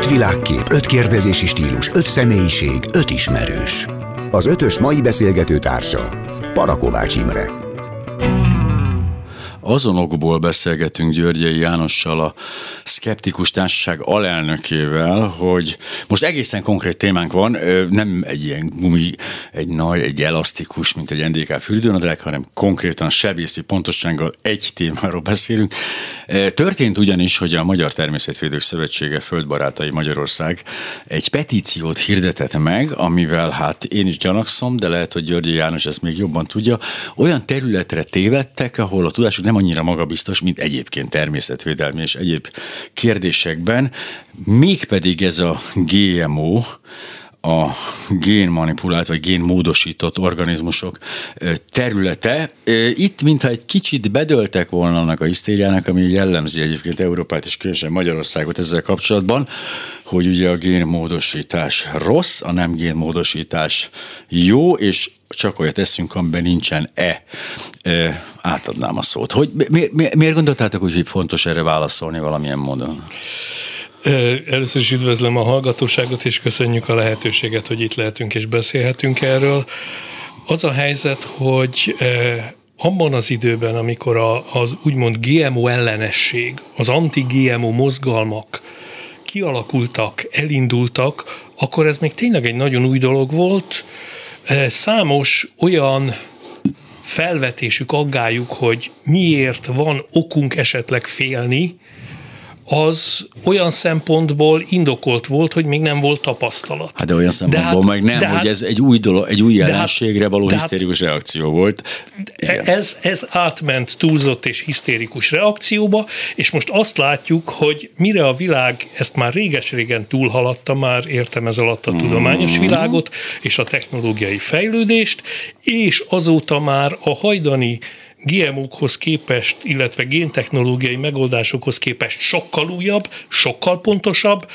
Öt világkép, öt kérdezési stílus, öt személyiség, öt ismerős. Az ötös mai beszélgető társa Parakovács Imre azonokból beszélgetünk Györgyei Jánossal, a Skeptikus Társaság alelnökével, hogy most egészen konkrét témánk van, nem egy ilyen gumi, egy nagy, egy elasztikus, mint egy NDK fürdőnadrág, hanem konkrétan sebészi pontossággal egy témáról beszélünk. Történt ugyanis, hogy a Magyar Természetvédők Szövetsége Földbarátai Magyarország egy petíciót hirdetett meg, amivel hát én is gyanakszom, de lehet, hogy Györgyi János ezt még jobban tudja, olyan területre tévedtek, ahol a tudásuk nem annyira magabiztos, mint egyébként természetvédelmi és egyéb kérdésekben, mégpedig ez a GMO, a génmanipulált vagy génmódosított organizmusok területe. Itt, mintha egy kicsit bedöltek volna annak a hisztériának, ami jellemzi egyébként Európát és különösen Magyarországot ezzel kapcsolatban, hogy ugye a génmódosítás rossz, a nem génmódosítás jó, és csak olyat teszünk, amiben nincsen e. e átadnám a szót. Hogy, mi, mi, miért gondoltátok, hogy fontos erre válaszolni valamilyen módon? Először is üdvözlöm a hallgatóságot, és köszönjük a lehetőséget, hogy itt lehetünk és beszélhetünk erről. Az a helyzet, hogy abban az időben, amikor az úgymond GMO ellenesség, az anti-GMO mozgalmak kialakultak, elindultak, akkor ez még tényleg egy nagyon új dolog volt. Számos olyan felvetésük, aggájuk, hogy miért van okunk esetleg félni, az olyan szempontból indokolt volt, hogy még nem volt tapasztalat. Hát de olyan szempontból de hát, meg nem, hogy hát, ez egy új dolog, egy új hát- jelenségre való de hát- hisztérikus hát, reakció volt. Ez, ez átment túlzott és hisztérikus reakcióba, és most azt látjuk, hogy mire a világ ezt már réges-régen túlhaladta, már értem ez alatt a tudományos mm. világot és a technológiai fejlődést, és azóta már a hajdani GMO-khoz képest, illetve géntechnológiai megoldásokhoz képest sokkal újabb, sokkal pontosabb,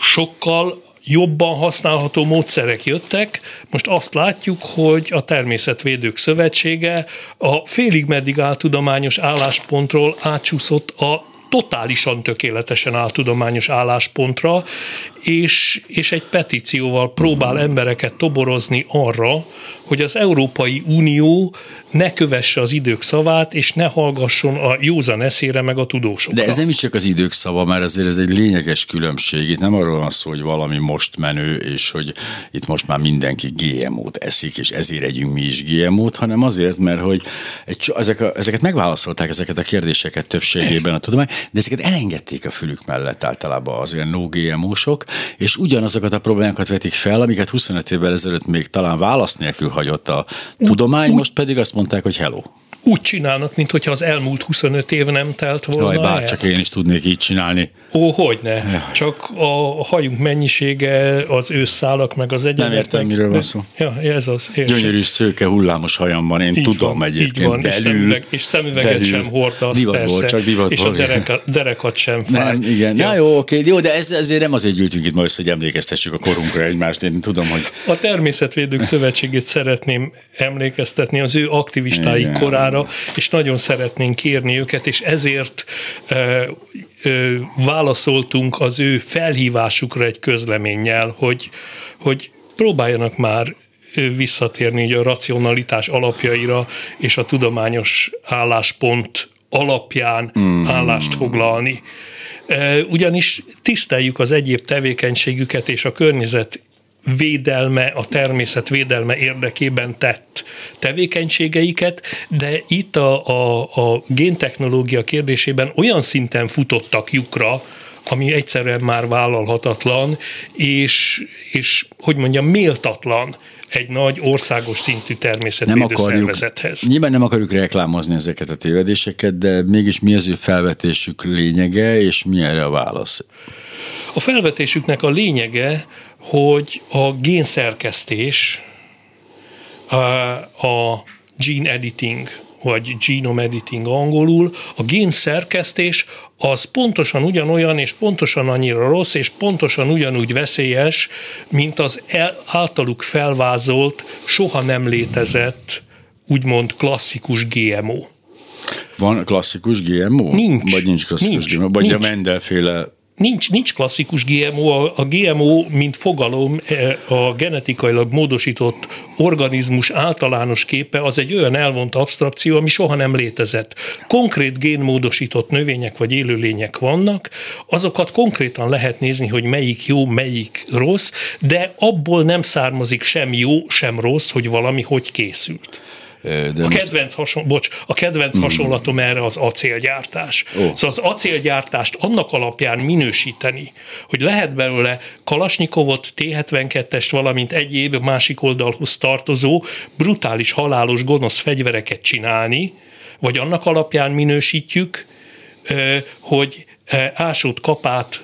sokkal jobban használható módszerek jöttek. Most azt látjuk, hogy a Természetvédők Szövetsége a félig meddig áltudományos álláspontról átsúszott a totálisan tökéletesen áltudományos álláspontra, és, és egy petícióval próbál embereket toborozni arra, hogy az Európai Unió ne kövesse az idők szavát, és ne hallgasson a józan eszére meg a tudósokra. De ez nem is csak az idők szava, mert azért ez egy lényeges különbség. Itt nem arról van szó, hogy valami most menő, és hogy itt most már mindenki GMO-t eszik, és ezért együnk mi is GMO-t, hanem azért, mert hogy egy, ezek a, ezeket megválaszolták, ezeket a kérdéseket többségében a tudomány, de ezeket elengedték a fülük mellett általában az olyan no GMO-sok, és ugyanazokat a problémákat vetik fel, amiket 25 évvel ezelőtt még talán válasz nélkül hagyott a tudomány, most pedig azt mondták, hogy hello úgy csinálnak, mintha az elmúlt 25 év nem telt volna Jaj, bár csak én is tudnék így csinálni. Ó, hogy ne. Jaj. Csak a hajunk mennyisége, az ősszálak, meg az egyenek. Nem értem, miről van szó. Ja, ez az. Érsem. Gyönyörű szőke hullámos hajam van, én így tudom van, egyébként. Így van, belül, és, szemüveg, és szemüveget belül, sem hordta, az persze. Volt, csak divat és a dereka, derekat sem fáj. Nem, igen. Ja. Na jó, oké, jó, de ez, ezért nem azért gyűjtünk itt majd, hogy emlékeztessük a korunkra egymást. Én tudom, hogy... A Természetvédők Szövetségét szeretném emlékeztetni az ő aktivistái igen. Korára, és nagyon szeretnénk kérni őket, és ezért válaszoltunk az ő felhívásukra egy közleménnyel, hogy, hogy próbáljanak már visszatérni a racionalitás alapjaira és a tudományos álláspont alapján mm. állást foglalni. Ugyanis tiszteljük az egyéb tevékenységüket és a környezet védelme, a természet védelme érdekében tett tevékenységeiket, de itt a, a, a géntechnológia kérdésében olyan szinten futottak lyukra, ami egyszerűen már vállalhatatlan, és, és hogy mondjam, méltatlan egy nagy országos szintű természetvédő nem akarjuk, szervezethez. Nyilván nem akarjuk reklámozni ezeket a tévedéseket, de mégis mi az ő felvetésük lényege, és mi erre a válasz? A felvetésüknek a lényege, hogy a génszerkesztés, a gene editing, vagy genome editing angolul, a génszerkesztés az pontosan ugyanolyan, és pontosan annyira rossz, és pontosan ugyanúgy veszélyes, mint az általuk felvázolt, soha nem létezett, úgymond klasszikus GMO. Van klasszikus GMO? Nincs. Vagy nincs klasszikus nincs, GMO? Vagy nincs. a Mendelféle nincs, nincs klasszikus GMO, a, GMO, mint fogalom, e, a genetikailag módosított organizmus általános képe, az egy olyan elvont abstrakció, ami soha nem létezett. Konkrét génmódosított növények vagy élőlények vannak, azokat konkrétan lehet nézni, hogy melyik jó, melyik rossz, de abból nem származik sem jó, sem rossz, hogy valami hogy készült. De a, most... kedvenc hason, bocs, a kedvenc mm. hasonlatom erre az acélgyártás. Oh. Szóval az acélgyártást annak alapján minősíteni, hogy lehet belőle Kalasnyikovot, T-72-est, valamint egyéb másik oldalhoz tartozó brutális, halálos, gonosz fegyvereket csinálni, vagy annak alapján minősítjük, hogy ásót, kapát,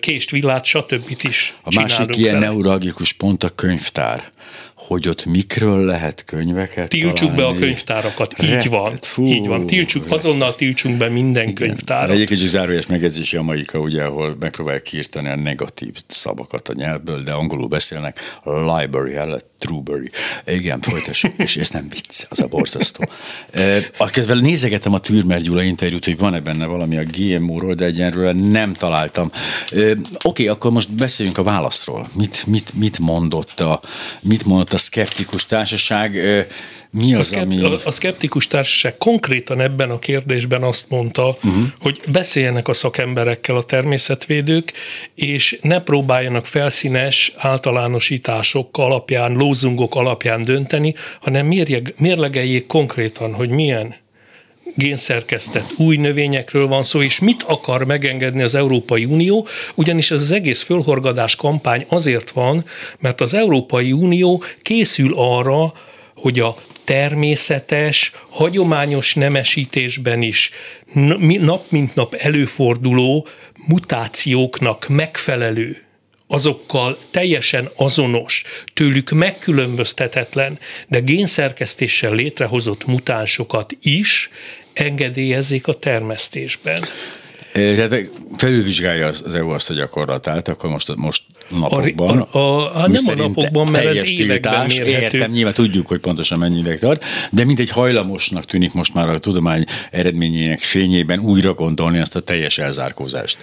kést, villát, stb. is A másik ilyen neuralgikus pont a könyvtár hogy ott mikről lehet könyveket Tiltsuk találni. be a könyvtárakat, így van. Fú, így van, tiltsuk, azonnal tiltsunk be minden Igen. könyvtárat. Egy kicsit zárójeles megjegyzés Jamaika, ugye, ahol megpróbálják kiírtani a negatív szavakat a nyelvből, de angolul beszélnek, library helyett Trueberry. Igen, folytassuk, és ez nem vicc, az a borzasztó. A közben nézegetem a Türmer Gyula interjút, hogy van-e benne valami a GMO-ról, de egyenről nem találtam. Oké, okay, akkor most beszéljünk a válaszról. Mit, mit, mit mondott a, mit mondott a szkeptikus társaság? Mi az, a, szkept, ami... a, a szkeptikus társaság konkrétan ebben a kérdésben azt mondta, uh-huh. hogy beszéljenek a szakemberekkel a természetvédők, és ne próbáljanak felszínes általánosítások alapján, lózungok alapján dönteni, hanem mérjeg, mérlegeljék konkrétan, hogy milyen génszerkesztett új növényekről van szó, és mit akar megengedni az Európai Unió, ugyanis ez az egész fölhorgadás kampány azért van, mert az Európai Unió készül arra, hogy a természetes, hagyományos nemesítésben is nap mint nap előforduló mutációknak megfelelő azokkal teljesen azonos, tőlük megkülönböztetetlen, de génszerkesztéssel létrehozott mutánsokat is engedélyezzék a termesztésben. Tehát felülvizsgálja az EU azt a gyakorlatát, akkor most, most napokban. A, a, a, nem a napokban, mert ez években tiltás, mérhető. Értem, nyilván tudjuk, hogy pontosan mennyi ideig tart, de mint egy hajlamosnak tűnik most már a tudomány eredményének fényében újra gondolni ezt a teljes elzárkózást.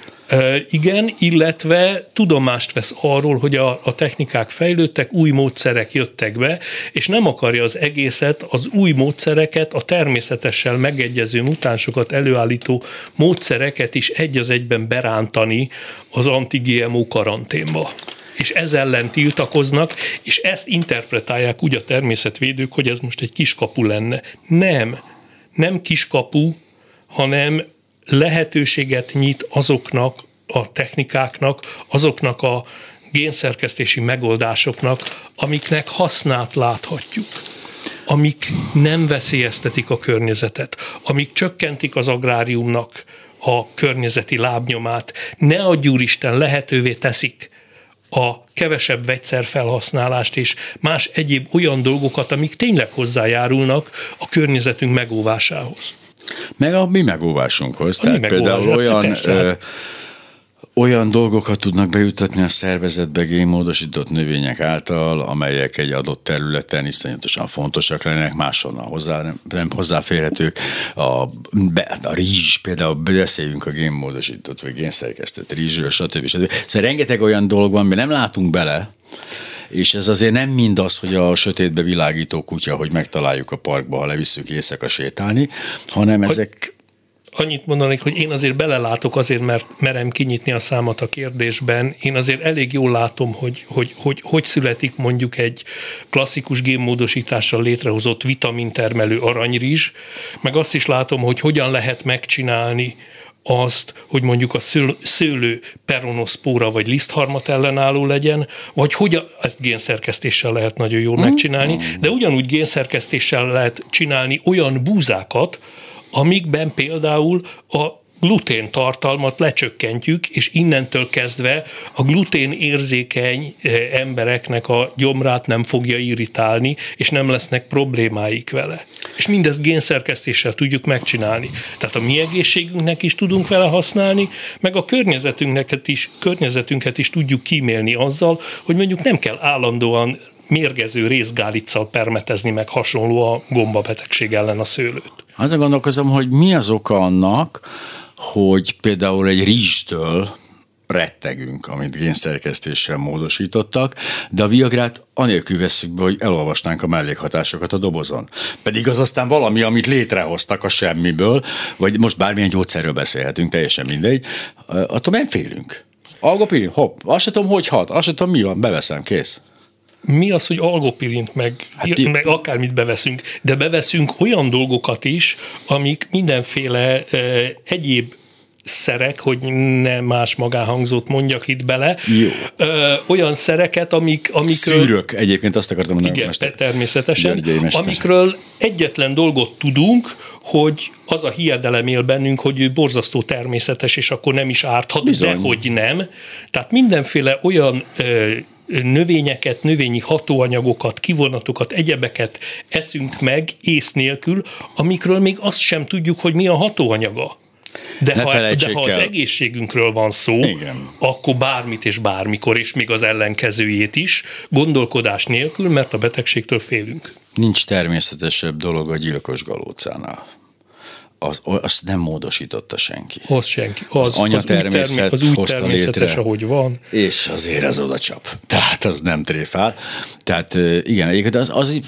Igen, illetve tudomást vesz arról, hogy a, a technikák fejlődtek, új módszerek jöttek be, és nem akarja az egészet, az új módszereket, a természetessel megegyező mutánsokat előállító módszereket is egy az egyben berántani az anti-GMO karanténba és ez ellen tiltakoznak, és ezt interpretálják úgy a természetvédők, hogy ez most egy kiskapu lenne. Nem, nem kiskapu, hanem lehetőséget nyit azoknak a technikáknak, azoknak a génszerkesztési megoldásoknak, amiknek hasznát láthatjuk amik nem veszélyeztetik a környezetet, amik csökkentik az agráriumnak a környezeti lábnyomát, ne a Isten lehetővé teszik a kevesebb vegyszer felhasználást és más egyéb olyan dolgokat, amik tényleg hozzájárulnak a környezetünk megóvásához. Meg a mi megóvásunkhoz. A Tehát mi például olyan persze, olyan dolgokat tudnak bejutatni a szervezetbe génmódosított növények által, amelyek egy adott területen iszonyatosan fontosak lennek, máshonnan hozzá, nem, nem hozzáférhetők. A, be, a rizs, például beszéljünk a génmódosított vagy génszerkesztett rizsről, stb. stb. Szóval rengeteg olyan dolog van, mi nem látunk bele, és ez azért nem mindaz, hogy a sötétbe világító kutya, hogy megtaláljuk a parkba, ha levisszük éjszaka sétálni, hanem ezek annyit mondanék, hogy én azért belelátok azért, mert merem kinyitni a számat a kérdésben. Én azért elég jól látom, hogy hogy, hogy, hogy születik mondjuk egy klasszikus génmódosítással létrehozott vitamintermelő aranyrizs, meg azt is látom, hogy hogyan lehet megcsinálni azt, hogy mondjuk a szőlő peronoszpóra vagy lisztharmat ellenálló legyen, vagy hogy ezt génszerkesztéssel lehet nagyon jól mm. megcsinálni, de ugyanúgy génszerkesztéssel lehet csinálni olyan búzákat, amikben például a glutén tartalmat lecsökkentjük, és innentől kezdve a glutén érzékeny eh, embereknek a gyomrát nem fogja irritálni, és nem lesznek problémáik vele. És mindezt génszerkesztéssel tudjuk megcsinálni. Tehát a mi egészségünknek is tudunk vele használni, meg a környezetünket is, környezetünket is tudjuk kímélni azzal, hogy mondjuk nem kell állandóan mérgező részgálicsal permetezni meg hasonló a gombabetegség ellen a szőlőt. Azon gondolkozom, hogy mi az oka annak, hogy például egy rizstől rettegünk, amit génszerkesztéssel módosítottak, de a Viagrát anélkül veszük be, hogy elolvasnánk a mellékhatásokat a dobozon. Pedig az aztán valami, amit létrehoztak a semmiből, vagy most bármilyen gyógyszerről beszélhetünk, teljesen mindegy, attól nem félünk. Algopirin, hopp, azt sem tudom, hogy hat, azt sem tudom, mi van, beveszem, kész mi az, hogy algopirint meg, hát, meg akármit beveszünk, de beveszünk olyan dolgokat is, amik mindenféle e, egyéb szerek, hogy ne más magánhangzót mondjak itt bele. Jó. Ö, olyan szereket, amik... amik Szűrök, egyébként azt akartam mondani. Igen, mester. természetesen. Amikről egyetlen dolgot tudunk, hogy az a hiedelem él bennünk, hogy ő borzasztó természetes, és akkor nem is árthat, Bizony. de hogy nem. Tehát mindenféle olyan ö, növényeket, növényi hatóanyagokat, kivonatokat, egyebeket eszünk meg ész nélkül, amikről még azt sem tudjuk, hogy mi a hatóanyaga. De, ha, de ha az egészségünkről van szó, Igen. akkor bármit és bármikor, és még az ellenkezőjét is, gondolkodás nélkül, mert a betegségtől félünk. Nincs természetesebb dolog a gyilkos galócánál az, azt nem módosította senki. Az senki. Az, az anyatermészet az termé- az úgy hozta létre. ahogy van. És azért az oda csap. Tehát az nem tréfál. Tehát igen, az, az,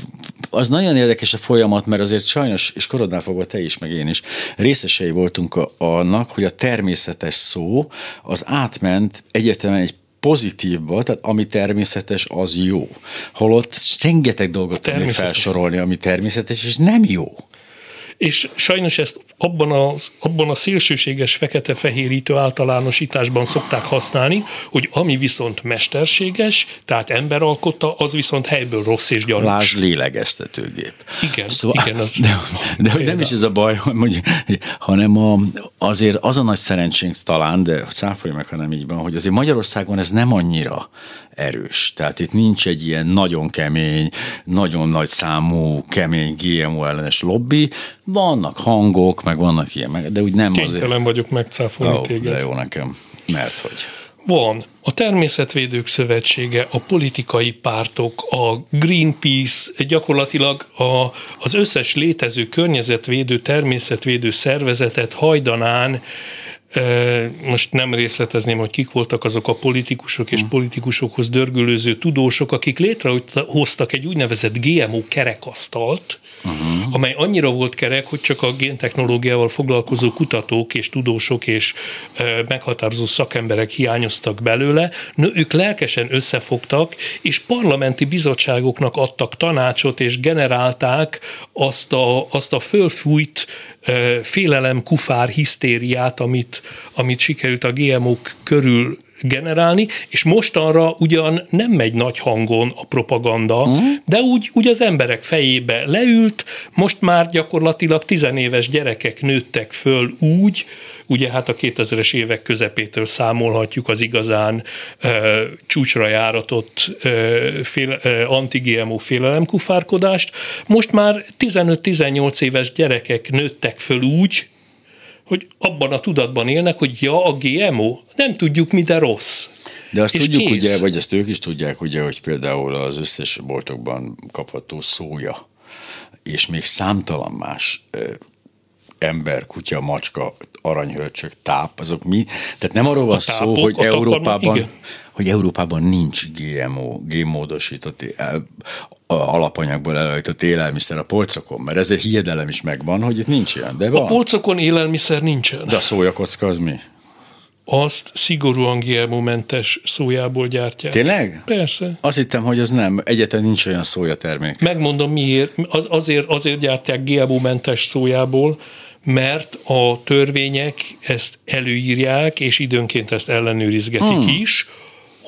az nagyon érdekes a folyamat, mert azért sajnos, és korodnál fogva te is, meg én is, részesei voltunk a, annak, hogy a természetes szó az átment egyértelműen egy pozitívba, tehát ami természetes, az jó. Holott rengeteg dolgot tudnék felsorolni, ami természetes, és nem jó és sajnos ezt abban a, abban a szélsőséges fekete-fehérítő általánosításban szokták használni, hogy ami viszont mesterséges, tehát ember alkotta, az viszont helyből rossz és gyanús. Lásd lélegeztetőgép. Igen, szóval, igen. Az de, de hogy nem is ez a baj, hogy, hanem a, azért az a nagy szerencsénk talán, de száfolj meg, ha nem így van, hogy azért Magyarországon ez nem annyira erős. Tehát itt nincs egy ilyen nagyon kemény, nagyon nagy számú, kemény GMO ellenes lobby, vannak hangok, meg vannak ilyen, de úgy nem Kénytelen azért... vagyok megcáfolni oh, téged. De jó nekem. Mert hogy? Van. A Természetvédők Szövetsége, a politikai pártok, a Greenpeace, gyakorlatilag a, az összes létező környezetvédő, természetvédő szervezetet hajdanán most nem részletezném, hogy kik voltak azok a politikusok és hm. politikusokhoz dörgülőző tudósok, akik létrehoztak egy úgynevezett GMO kerekasztalt, uh-huh. amely annyira volt kerek, hogy csak a géntechnológiával foglalkozó kutatók és tudósok és e, meghatározó szakemberek hiányoztak belőle. No, ők lelkesen összefogtak, és parlamenti bizottságoknak adtak tanácsot, és generálták azt a, azt a fölfújt félelem, kufár, hisztériát, amit, amit sikerült a GMO-k körül generálni, és mostanra ugyan nem megy nagy hangon a propaganda, uh-huh. de úgy, úgy az emberek fejébe leült, most már gyakorlatilag tizenéves gyerekek nőttek föl úgy, ugye hát a 2000-es évek közepétől számolhatjuk az igazán e, csúcsra járatott e, fél, e, anti-GMO félelemkufárkodást. Most már 15-18 éves gyerekek nőttek föl úgy, hogy abban a tudatban élnek, hogy ja, a GMO, nem tudjuk, mi de rossz. De azt és tudjuk, kész. ugye, vagy azt ők is tudják, ugye, hogy például az összes boltokban kapható szója, és még számtalan más ember, kutya, macska, aranyhölcsök, táp, azok mi? Tehát nem arról van szó, hogy Európában, igen. Hogy Európában nincs GMO, génmódosított alapanyagból előállított élelmiszer a polcokon, mert ez egy hiedelem is megvan, hogy itt nincs ilyen, de van. A polcokon élelmiszer nincsen. De a szójakocka az mi? Azt szigorúan GMO-mentes szójából gyártják. Tényleg? Persze. Azt hittem, hogy az nem, egyetlen nincs olyan szójatermék. Megmondom miért. Az, azért, azért gyártják GMO-mentes szójából, mert a törvények ezt előírják, és időnként ezt ellenőrizgetik hmm. is,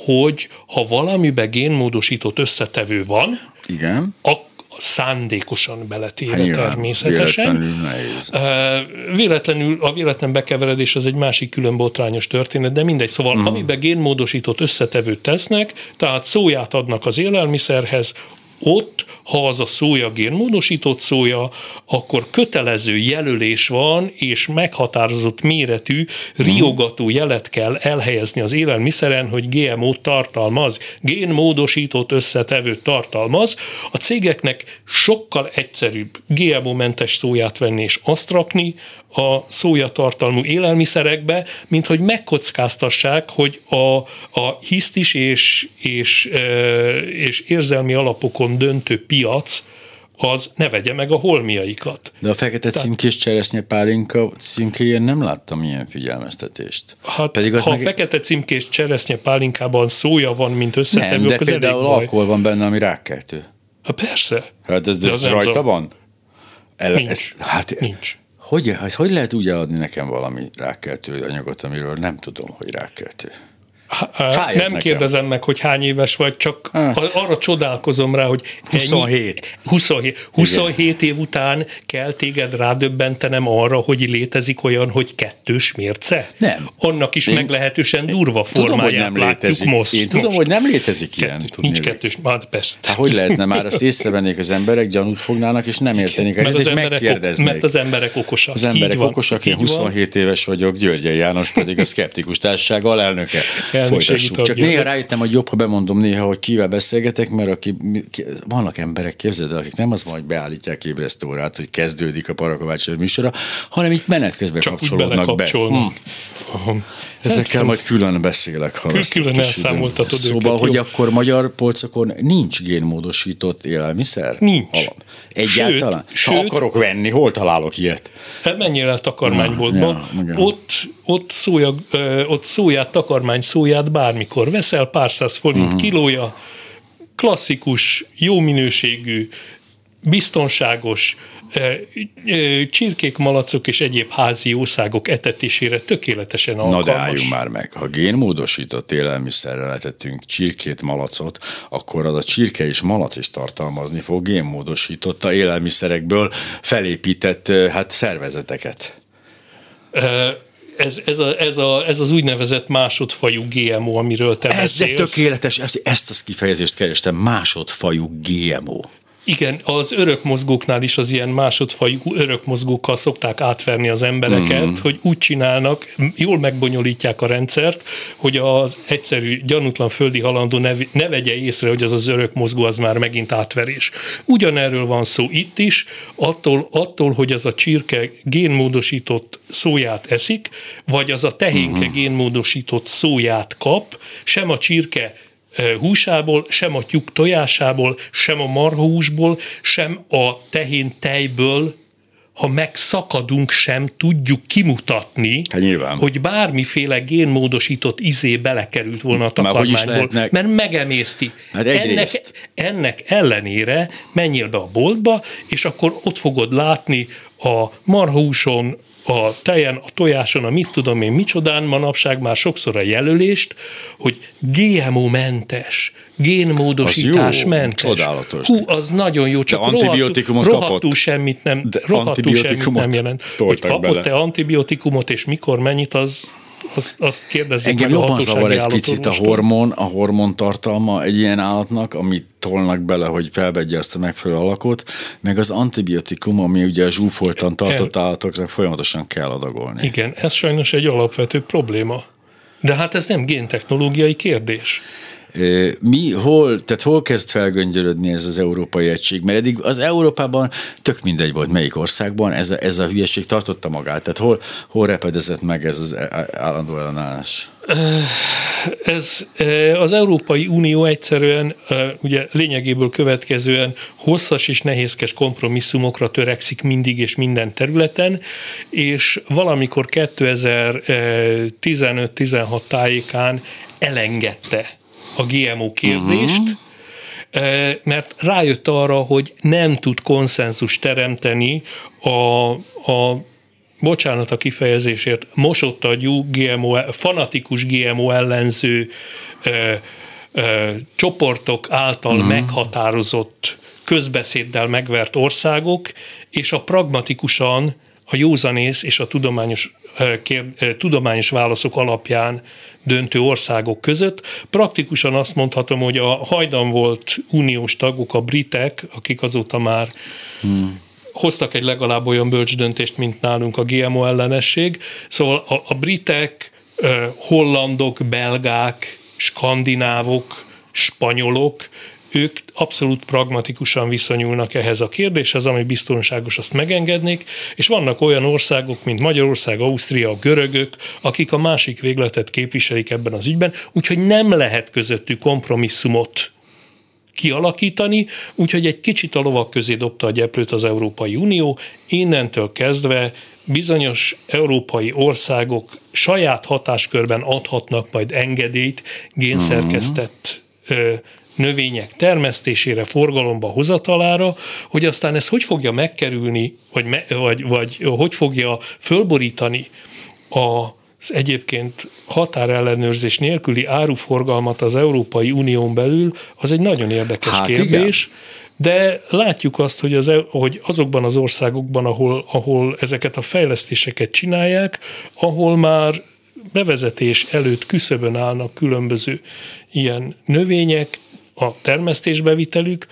hogy ha valamiben génmódosított összetevő van, Igen. akkor szándékosan beletéve hát természetesen. Véletlenül, véletlenül, a véletlen bekeveredés az egy másik külön botrányos történet, de mindegy. Szóval uh-huh. amiben génmódosított összetevőt tesznek, tehát szóját adnak az élelmiszerhez, ott, ha az a szója génmódosított szója, akkor kötelező jelölés van, és meghatározott méretű riogató jelet kell elhelyezni az élelmiszeren, hogy GMO tartalmaz, génmódosított összetevőt tartalmaz. A cégeknek sokkal egyszerűbb GMO-mentes szóját venni és azt rakni a szójatartalmú élelmiszerekbe, mint hogy megkockáztassák, hogy a, a hisztis és, és, és érzelmi alapokon döntő piac az ne vegye meg a holmiaikat. De a fekete Tehát, címkés cseresznye pálinka címkéjén nem láttam ilyen figyelmeztetést. Hát, Pedig az ha meg... a fekete címkés cseresznye pálinkában szója van, mint összetevő, nem, de például alkohol van benne, ami rákkeltő. Hát persze. Hát ez, de ez rajta van? El, nincs. Ez, hát, nincs. Hogy, hogy lehet úgy eladni nekem valami rákkeltő anyagot, amiről nem tudom, hogy rákkeltő? Fáj nem nekem. kérdezem meg, hogy hány éves vagy, csak hát. arra csodálkozom rá, hogy 27. 27, 27 év után kell téged rádöbbentenem arra, hogy létezik olyan, hogy kettős mérce? Nem. Annak is Én, meglehetősen durva formáját tudom, látjuk létezik. most. Én tudom, most. hogy nem létezik ilyen. Kettő, nincs kettős, hát persze. Hát hogy lehetne már, azt észrevennék az emberek, gyanút fognának, és nem értenék, mert az, emberek, megkérdeznék. Mert az emberek okosak. Az emberek okosak, én 27 van. éves vagyok, Györgyi János pedig a szkeptikus társaság alelnöke folytassuk. Csak néha rájöttem, hogy jobb, ha bemondom néha, hogy kivel beszélgetek, mert aki, vannak emberek, képzeld el, akik nem az van, hogy beállítják ébresztórát, hogy kezdődik a Parakovács műsora, hanem itt menet közben Csak kapcsolódnak be. Hm. Ezekkel majd külön beszélek, ha lesz. Külön elszámoltatod Szóval, hogy jó. akkor magyar polcokon nincs génmódosított élelmiszer? Nincs. Alap. Egyáltalán? Sőt, ha akarok venni, hol találok ilyet? Hát menjél el takarmányboltba. Ja, ott, ott, szója, ott szóját, takarmány szóját bármikor veszel, pár száz forint uh-huh. kilója, klasszikus, jó minőségű, biztonságos, csirkék, malacok és egyéb házi jószágok etetésére tökéletesen alkalmas. Na de álljunk már meg, ha génmódosított élelmiszerrel etetünk csirkét, malacot, akkor az a csirke és malac is tartalmazni fog génmódosította élelmiszerekből felépített hát szervezeteket. ez, ez, a, ez, a, ez az úgynevezett másodfajú GMO, amiről te ez beszélsz. Ez tökéletes, ezt, ezt az kifejezést kerestem, másodfajú GMO. Igen, az örökmozgóknál is az ilyen másodfajú örökmozgókkal szokták átverni az embereket, mm. hogy úgy csinálnak, jól megbonyolítják a rendszert, hogy az egyszerű, gyanútlan földi halandó ne, ne vegye észre, hogy az az örökmozgó az már megint átverés. Ugyanerről van szó itt is, attól, attól hogy az a csirke génmódosított szóját eszik, vagy az a tehénke mm. génmódosított szóját kap, sem a csirke húsából, sem a tyúk tojásából, sem a marhahúsból, sem a tehén tejből, ha megszakadunk, sem tudjuk kimutatni, hát hogy bármiféle génmódosított izé belekerült volna a takarmányból, mert megemészti. Hát ennek, ennek ellenére menjél be a boltba, és akkor ott fogod látni a marhahúson, a tejen, a tojáson, a mit tudom én micsodán, manapság már sokszor a jelölést, hogy GMO-mentes, génmódosítás mentes. Csodálatos. Hú, az nagyon jó, csak antibiotikumot rohadtul, rohadtul semmit nem, rohadtul semmit nem jelent. Hogy kapott-e antibiotikumot és mikor mennyit, az azt, azt kérdezzük Engem meg jobban zavar egy picit a hormon, a hormon tartalma egy ilyen állatnak, amit tolnak bele, hogy felvegye azt a megfelelő alakot, meg az antibiotikum, ami ugye a zsúfoltan tartott állatoknak folyamatosan kell adagolni. Igen, ez sajnos egy alapvető probléma. De hát ez nem géntechnológiai kérdés. Mi hol, tehát hol kezd felgöngyölödni ez az európai egység? Mert eddig az Európában tök mindegy volt melyik országban, ez ez a hülyeség tartotta magát. Tehát hol, hol repedezett meg ez az állandó ellenállás? Ez az Európai Unió egyszerűen, ugye lényegéből következően hosszas és nehézkes kompromisszumokra törekszik mindig és minden területen, és valamikor 2015-16 tájékán elengedte a GMO kérdést, uh-huh. mert rájött arra, hogy nem tud konszenzus teremteni a, a bocsánat a kifejezésért, mosott agyú GMO, fanatikus GMO ellenző ö, ö, csoportok által uh-huh. meghatározott közbeszéddel megvert országok, és a pragmatikusan a józanész és a tudományos, kér, tudományos válaszok alapján döntő országok között. Praktikusan azt mondhatom, hogy a hajdan volt uniós tagok, a britek, akik azóta már hmm. hoztak egy legalább olyan bölcs döntést, mint nálunk a GMO ellenesség. Szóval a, a britek, hollandok, belgák, skandinávok, spanyolok ők abszolút pragmatikusan viszonyulnak ehhez a kérdéshez, ami biztonságos, azt megengednék, és vannak olyan országok, mint Magyarország, Ausztria, a görögök, akik a másik végletet képviselik ebben az ügyben, úgyhogy nem lehet közöttük kompromisszumot kialakítani, úgyhogy egy kicsit a lovak közé dobta a gyeplőt az Európai Unió, innentől kezdve bizonyos európai országok saját hatáskörben adhatnak majd engedélyt génszerkesztett uh-huh. Növények termesztésére, forgalomba hozatalára, hogy aztán ez hogy fogja megkerülni, vagy, me, vagy, vagy hogy fogja fölborítani a az egyébként határellenőrzés nélküli áruforgalmat az Európai Unión belül, az egy nagyon érdekes hát kérdés. Igen. De látjuk azt, hogy, az, e- hogy azokban az országokban, ahol, ahol ezeket a fejlesztéseket csinálják, ahol már bevezetés előtt küszöbön állnak különböző ilyen növények, a termesztésbevitelük,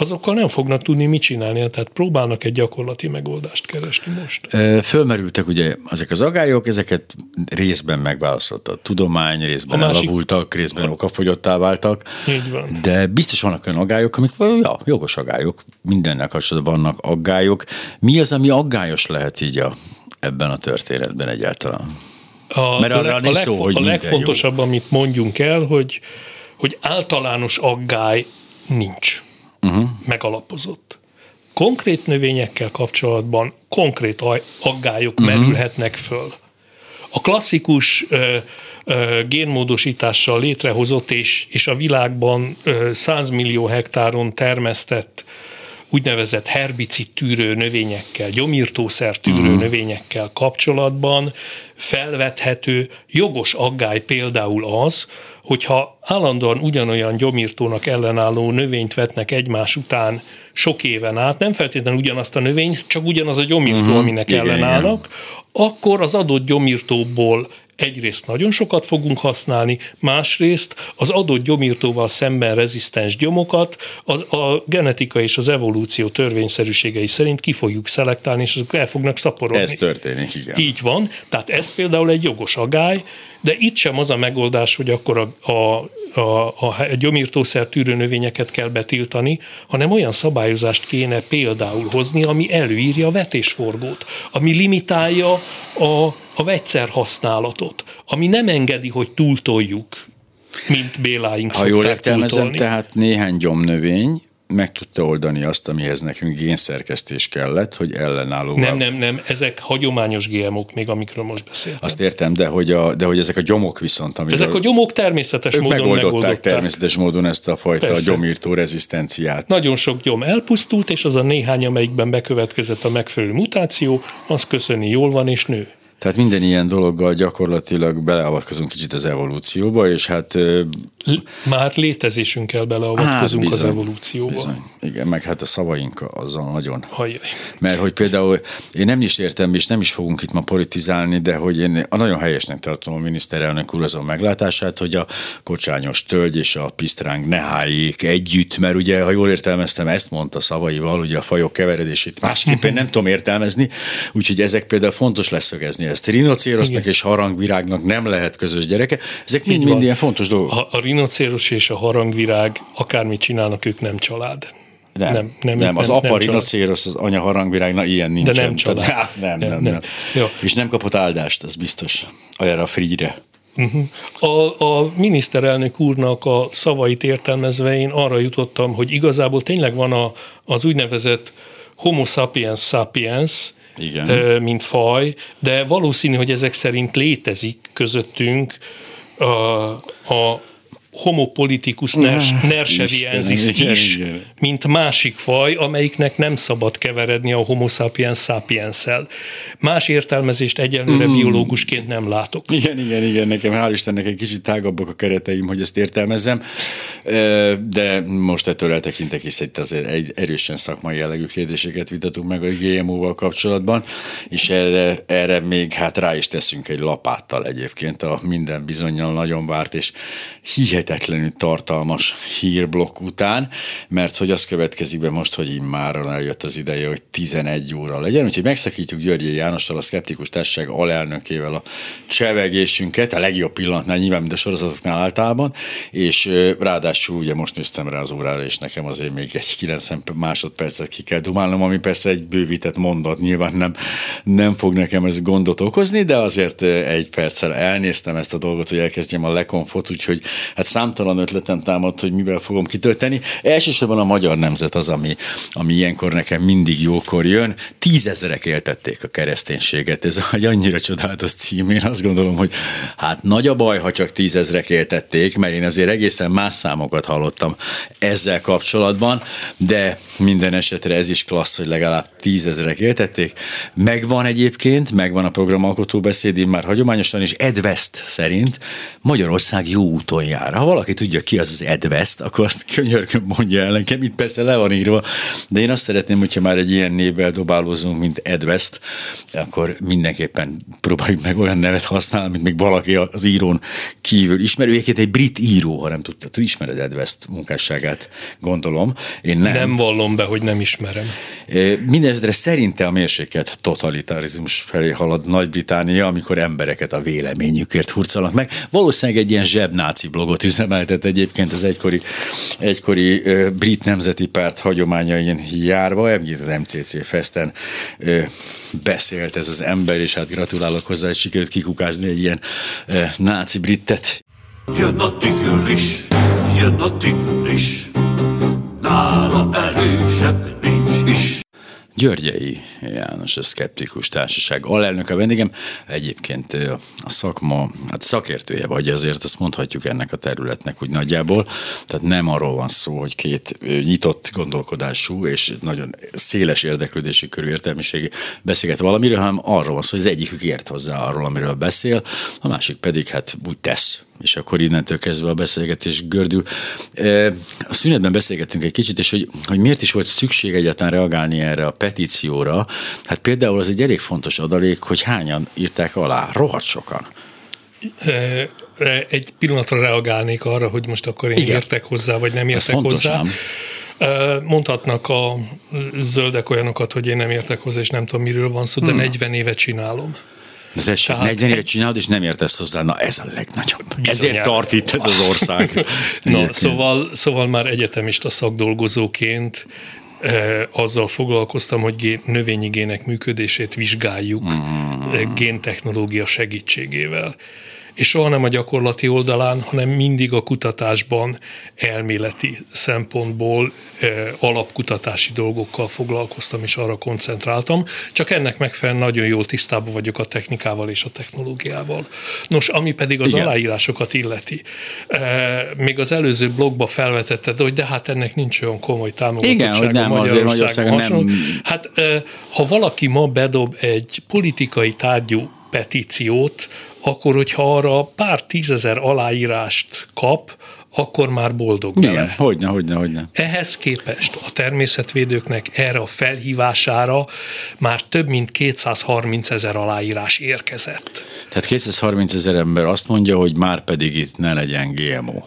azokkal nem fognak tudni mit csinálni, tehát próbálnak egy gyakorlati megoldást keresni most. Fölmerültek ugye ezek az agályok, ezeket részben megválaszolta a tudomány, részben a másik, elavultak, részben a, okafogyottá váltak. Így van. De biztos vannak olyan agályok, amik ja, jogos agályok, mindennek kapcsolatban vannak aggályok. Mi az, ami aggályos lehet így a, ebben a történetben egyáltalán? A, Mert arra a, leg, szó, hogy a legfontosabb, jó. amit mondjunk el, hogy, hogy általános aggály nincs uh-huh. megalapozott. Konkrét növényekkel kapcsolatban konkrét aggályok uh-huh. merülhetnek föl. A klasszikus ö, ö, génmódosítással létrehozott és, és a világban ö, 100 millió hektáron termesztett úgynevezett herbicid tűrő növényekkel, gyomírtószer tűrő uh-huh. növényekkel kapcsolatban felvethető jogos aggály például az, hogyha állandóan ugyanolyan gyomírtónak ellenálló növényt vetnek egymás után sok éven át, nem feltétlenül ugyanazt a növényt, csak ugyanaz a gyomírtó, uh-huh. aminek igen, ellenállnak, igen. akkor az adott gyomírtóból egyrészt nagyon sokat fogunk használni, másrészt az adott gyomírtóval szemben rezisztens gyomokat az, a genetika és az evolúció törvényszerűségei szerint ki fogjuk szelektálni, és azok el fognak szaporodni. Ez történik, igen. Így van, tehát ez például egy jogos agály, de itt sem az a megoldás, hogy akkor a, a a, a gyomírtószer tűrő növényeket kell betiltani, hanem olyan szabályozást kéne például hozni, ami előírja a vetésforgót, ami limitálja a, a vegyszer használatot, ami nem engedi, hogy túltoljuk mint Béláink Ha jól értelmezem, tehát néhány gyomnövény meg tudta oldani azt, amihez nekünk génszerkesztés kellett, hogy ellenálló. Nem, nem, nem, ezek hagyományos GMO-k még, amikről most beszéltem. Azt értem, de hogy, a, de hogy ezek a gyomok viszont, amiről Ezek a gyomok természetes ők módon megoldották, megoldották természetes módon ezt a fajta Persze. gyomírtó rezisztenciát. Nagyon sok gyom elpusztult, és az a néhány, amelyikben bekövetkezett a megfelelő mutáció, az köszöni jól van és nő. Tehát minden ilyen dologgal gyakorlatilag beleavatkozunk kicsit az evolúcióba, és hát... Már létezésünkkel beleavatkozunk hát bizony, az evolúcióba. Bizony. Igen, meg hát a szavaink azzal nagyon. Hajjaj. Mert hogy például én nem is értem, és nem is fogunk itt ma politizálni, de hogy én nagyon helyesnek tartom a miniszterelnök úr azon meglátását, hogy a kocsányos tölgy és a pisztráng ne hájék együtt, mert ugye, ha jól értelmeztem, ezt mondta szavaival, ugye a fajok keveredését másképpen nem tudom értelmezni, úgyhogy ezek például fontos leszögezni ezt. Rinocérosznak és harangvirágnak nem lehet közös gyereke. Ezek mind-mind ilyen fontos dolgok. A, a rinocéros és a harangvirág akármit csinálnak, ők nem család. Nem, nem, nem, nem az nem, apa rinocéros, az anya harangvirág, na ilyen nincsen. De nem család. Tehát, nem, nem, nem. nem. nem. Jó. És nem kapott áldást, az biztos, erre a frigyre. Uh-huh. A, a miniszterelnök úrnak a szavait értelmezve én arra jutottam, hogy igazából tényleg van a, az úgynevezett homo sapiens sapiens, igen. mint faj, de valószínű, hogy ezek szerint létezik közöttünk a, a homo politicus nerseviensis is, igen. mint másik faj, amelyiknek nem szabad keveredni a homo sapiens sapiens -el. Más értelmezést egyelőre mm. biológusként nem látok. Igen, igen, igen, nekem hál' Istennek egy kicsit tágabbak a kereteim, hogy ezt értelmezzem, de most ettől eltekintek, hisz itt azért egy erősen szakmai jellegű kérdéseket vitatunk meg a GMO-val kapcsolatban, és erre, erre még hát rá is teszünk egy lapáttal egyébként a minden bizonyal nagyon várt és hihetetlen hihetetlenül tartalmas hírblokk után, mert hogy az következik be most, hogy immáron eljött az ideje, hogy 11 óra legyen, úgyhogy megszakítjuk Györgyi Jánossal, a Szkeptikus Társaság alelnökével a csevegésünket, a legjobb pillanatnál nyilván, mint a sorozatoknál általában, és ráadásul ugye most néztem rá az órára, és nekem azért még egy 90 másodpercet ki kell dumálnom, ami persze egy bővített mondat, nyilván nem, nem fog nekem ez gondot okozni, de azért egy perccel elnéztem ezt a dolgot, hogy elkezdjem a lekonfot, úgyhogy hát számtalan ötletem támadt, hogy mivel fogom kitölteni. Elsősorban a magyar nemzet az, ami, ami ilyenkor nekem mindig jókor jön. Tízezerek éltették a kereszténységet. Ez egy annyira csodálatos cím. Én azt gondolom, hogy hát nagy a baj, ha csak tízezrek éltették, mert én azért egészen más számokat hallottam ezzel kapcsolatban, de minden esetre ez is klassz, hogy legalább tízezrek éltették. Megvan egyébként, megvan a programalkotó beszéd, már hagyományosan, és Ed West szerint Magyarország jó úton jár. Ha valaki tudja ki az az Ed West, akkor azt könyörgöm mondja el nekem, itt persze le van írva, de én azt szeretném, hogyha már egy ilyen névvel dobálózunk, mint Ed West, akkor mindenképpen próbáljuk meg olyan nevet használni, mint még valaki az írón kívül ismerő. Egyébként egy brit író, ha nem tudtad, tu ismered Ed West munkásságát, gondolom. Én nem. Nem vallom be, hogy nem ismerem. Mindenesetre szerinte a mérsékelt totalitarizmus felé halad Nagy-Británia, amikor embereket a véleményükért hurcolnak meg. Valószínűleg egy ilyen zsebnáci blogot üzemeltet egyébként az egykori, egykori brit nemzeti párt hagyományain járva, az MCC Festen beszélt ez az ember, és hát gratulálok hozzá, hogy sikerült kikukázni egy ilyen náci britet. Jön a tigris, jön a tigris, nála erősebb nincs is. Györgyei János, a Szkeptikus Társaság alelnök a vendégem. Egyébként a szakma, hát szakértője vagy azért, azt mondhatjuk ennek a területnek úgy nagyjából. Tehát nem arról van szó, hogy két nyitott gondolkodású és nagyon széles érdeklődési körű értelmiségi beszélget valamiről, hanem arról van szó, hogy az egyikük ért hozzá arról, amiről beszél, a másik pedig hát úgy tesz és akkor innentől kezdve a beszélgetés gördül. A szünetben beszélgettünk egy kicsit, és hogy, hogy miért is volt szükség egyáltalán reagálni erre a petícióra. Hát például az egy elég fontos adalék, hogy hányan írták alá. Rohadt sokan. Egy pillanatra reagálnék arra, hogy most akkor én Igen. értek hozzá, vagy nem értek hozzá. Mondhatnak a zöldek olyanokat, hogy én nem értek hozzá, és nem tudom, miről van szó, de hmm. 40 éve csinálom. De tessék, Tehát 40 évet csinálod, és nem értesz hozzá, na ez a legnagyobb. Bizonyára. Ezért tart itt ez az ország. na, szóval, szóval már egyetemista szakdolgozóként azzal foglalkoztam, hogy növényi gének működését vizsgáljuk mm. géntechnológia segítségével és soha nem a gyakorlati oldalán, hanem mindig a kutatásban elméleti szempontból eh, alapkutatási dolgokkal foglalkoztam, és arra koncentráltam. Csak ennek megfelelően nagyon jól tisztában vagyok a technikával és a technológiával. Nos, ami pedig az Igen. aláírásokat illeti. Eh, még az előző blogba felvetetted, hogy de hát ennek nincs olyan komoly támogatottsága Igen, hogy nem, azért Magyarországon nem. Hát eh, ha valaki ma bedob egy politikai tárgyú petíciót, akkor hogyha arra pár tízezer aláírást kap, akkor már boldog Igen, vele. hogyne, hogyne, hogyne. Ehhez képest a természetvédőknek erre a felhívására már több mint 230 ezer aláírás érkezett. Tehát 230 ezer ember azt mondja, hogy már pedig itt ne legyen GMO.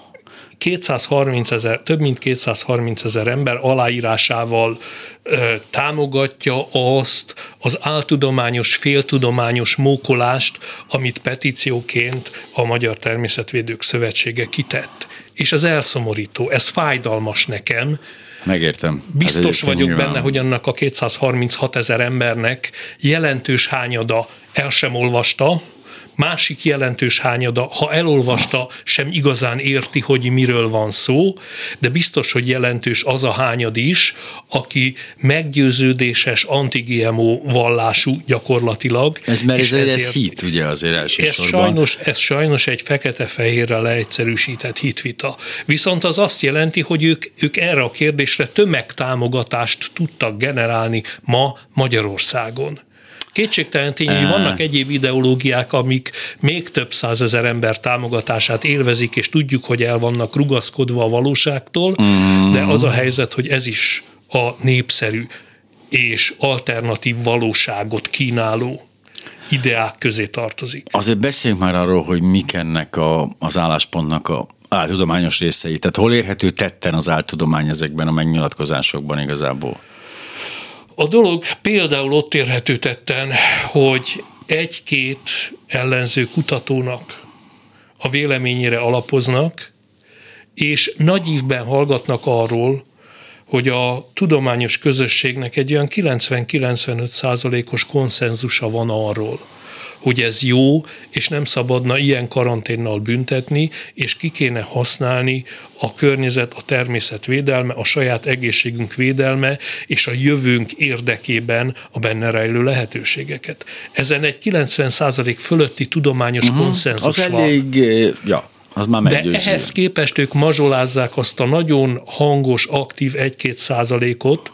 230 ezer, több mint 230 ezer ember aláírásával ö, támogatja azt az áltudományos, féltudományos mókolást, amit petícióként a Magyar Természetvédők Szövetsége kitett. És ez elszomorító, ez fájdalmas nekem, Megértem. Biztos vagyok nyilván. benne, hogy annak a 236 ezer embernek jelentős hányada el sem olvasta, másik jelentős hányada, ha elolvasta, sem igazán érti, hogy miről van szó, de biztos, hogy jelentős az a hányad is, aki meggyőződéses anti-GMO vallású gyakorlatilag. Ez mert ez, ezért, ez hit, ugye azért elsősorban. Ez sajnos, ez sajnos egy fekete-fehérre leegyszerűsített hitvita. Viszont az azt jelenti, hogy ők, ők erre a kérdésre tömegtámogatást tudtak generálni ma Magyarországon. Kétségtelen tény, hogy vannak egyéb ideológiák, amik még több százezer ember támogatását élvezik, és tudjuk, hogy el vannak rugaszkodva a valóságtól, de az a helyzet, hogy ez is a népszerű és alternatív valóságot kínáló ideák közé tartozik. Azért beszéljünk már arról, hogy mik ennek a, az álláspontnak a, áltudományos részei. Tehát hol érhető tetten az áltudomány ezekben a megnyilatkozásokban igazából? A dolog például ott érhető tetten, hogy egy-két ellenző kutatónak a véleményére alapoznak, és nagy ívben hallgatnak arról, hogy a tudományos közösségnek egy olyan 90-95 százalékos konszenzusa van arról, hogy ez jó, és nem szabadna ilyen karanténnal büntetni, és ki kéne használni a környezet, a természet védelme, a saját egészségünk védelme, és a jövőnk érdekében a benne rejlő lehetőségeket. Ezen egy 90% fölötti tudományos uh-huh. konszenzus Az van. elég, ja, az már De ehhez képest ők mazsolázzák azt a nagyon hangos, aktív 1-2 százalékot,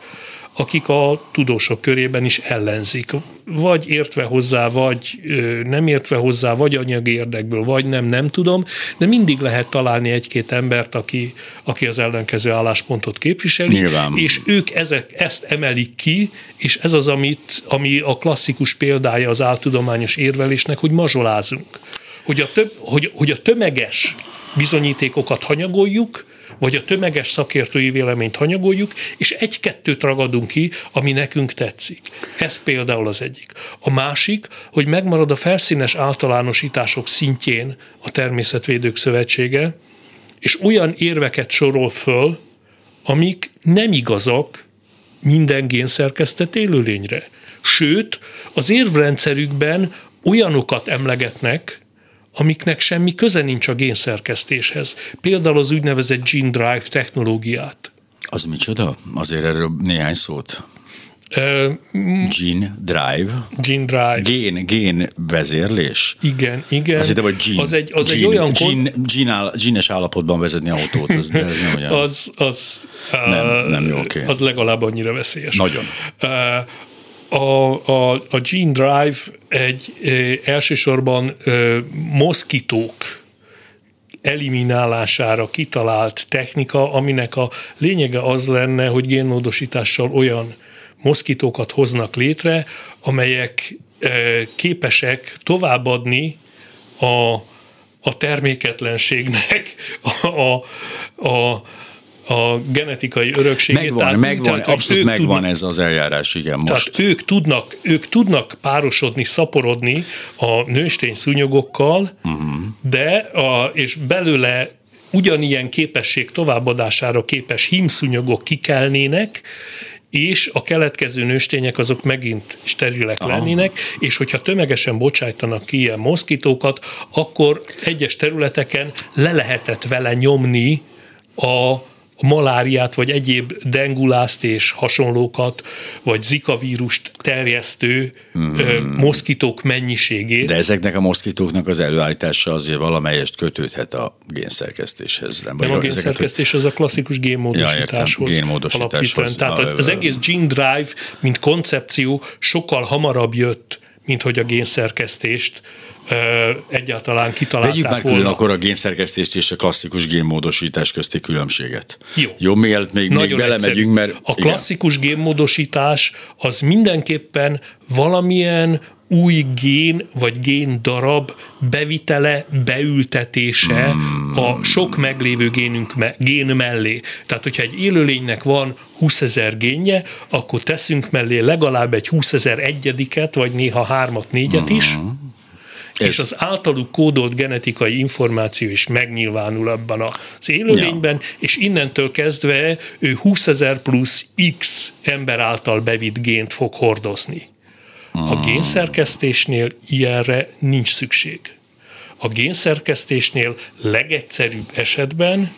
akik a tudósok körében is ellenzik. Vagy értve hozzá, vagy nem értve hozzá, vagy anyagi érdekből, vagy nem, nem tudom, de mindig lehet találni egy-két embert, aki, aki az ellenkező álláspontot képviseli, Nyilván. és ők ezek, ezt emelik ki, és ez az, amit, ami a klasszikus példája az áltudományos érvelésnek, hogy mazsolázunk. Hogy a, több, hogy, hogy a tömeges bizonyítékokat hanyagoljuk, vagy a tömeges szakértői véleményt hanyagoljuk, és egy-kettőt ragadunk ki, ami nekünk tetszik. Ez például az egyik. A másik, hogy megmarad a felszínes általánosítások szintjén a Természetvédők Szövetsége, és olyan érveket sorol föl, amik nem igazak minden génszerkesztett élőlényre. Sőt, az érvrendszerükben olyanokat emlegetnek, amiknek semmi köze nincs a génszerkesztéshez. Például az úgynevezett gene drive technológiát. Az micsoda? Azért erről néhány szót. Uh, gene drive. Gene drive. Gén, gén vezérlés. Igen, igen. Azt hittem, hogy gene, az egy, az gene, egy olyan... Gene, gene, áll, genes állapotban vezetni autót, az, de ez nem olyan. az, az, nem, nem jó, okay. Az legalább annyira veszélyes. Nagyon. Uh, a, a, a Gene Drive egy e, elsősorban e, moszkitók eliminálására kitalált technika, aminek a lényege az lenne, hogy génmódosítással olyan moszkitókat hoznak létre, amelyek e, képesek továbbadni a, a terméketlenségnek a, a, a a genetikai örökséget. Megvan, tehát, megvan, tehát, abszolút megvan tudnak, ez az eljárás, igen, most. Tehát ők tudnak, ők tudnak párosodni, szaporodni a nőstény szúnyogokkal, uh-huh. de a, és belőle ugyanilyen képesség továbbadására képes hímszúnyogok kikelnének, és a keletkező nőstények azok megint sterilek Aha. lennének, és hogyha tömegesen bocsájtanak ki ilyen moszkitókat, akkor egyes területeken le lehetett vele nyomni a a maláriát, vagy egyéb dengulászt és hasonlókat, vagy zika vírust terjesztő mm. moszkitók mennyiségét. De ezeknek a moszkitóknak az előállítása azért valamelyest kötődhet a génszerkesztéshez. Nem, nem a génszerkesztés, az a klasszikus génmódosításhoz. Ja, génmódosításhoz. Tehát az egész gene drive, mint koncepció sokkal hamarabb jött, mint hogy a génszerkesztést egyáltalán kitalálták Vegyük már külön akkor a génszerkesztést és a klasszikus génmódosítás közti különbséget. Jó. Jó, mielőtt még, még belemegyünk, mert... A klasszikus igen. génmódosítás az mindenképpen valamilyen új gén vagy gén darab bevitele, beültetése a sok meglévő génünk me, gén mellé. Tehát, hogyha egy élőlénynek van 20 ezer génje, akkor teszünk mellé legalább egy 20 ezer egyediket, vagy néha hármat, négyet is, ez. és az általuk kódolt genetikai információ is megnyilvánul abban az élőlényben, ja. és innentől kezdve ő 20 ezer plusz X ember által bevitt gént fog hordozni. A génszerkesztésnél ilyenre nincs szükség. A génszerkesztésnél legegyszerűbb esetben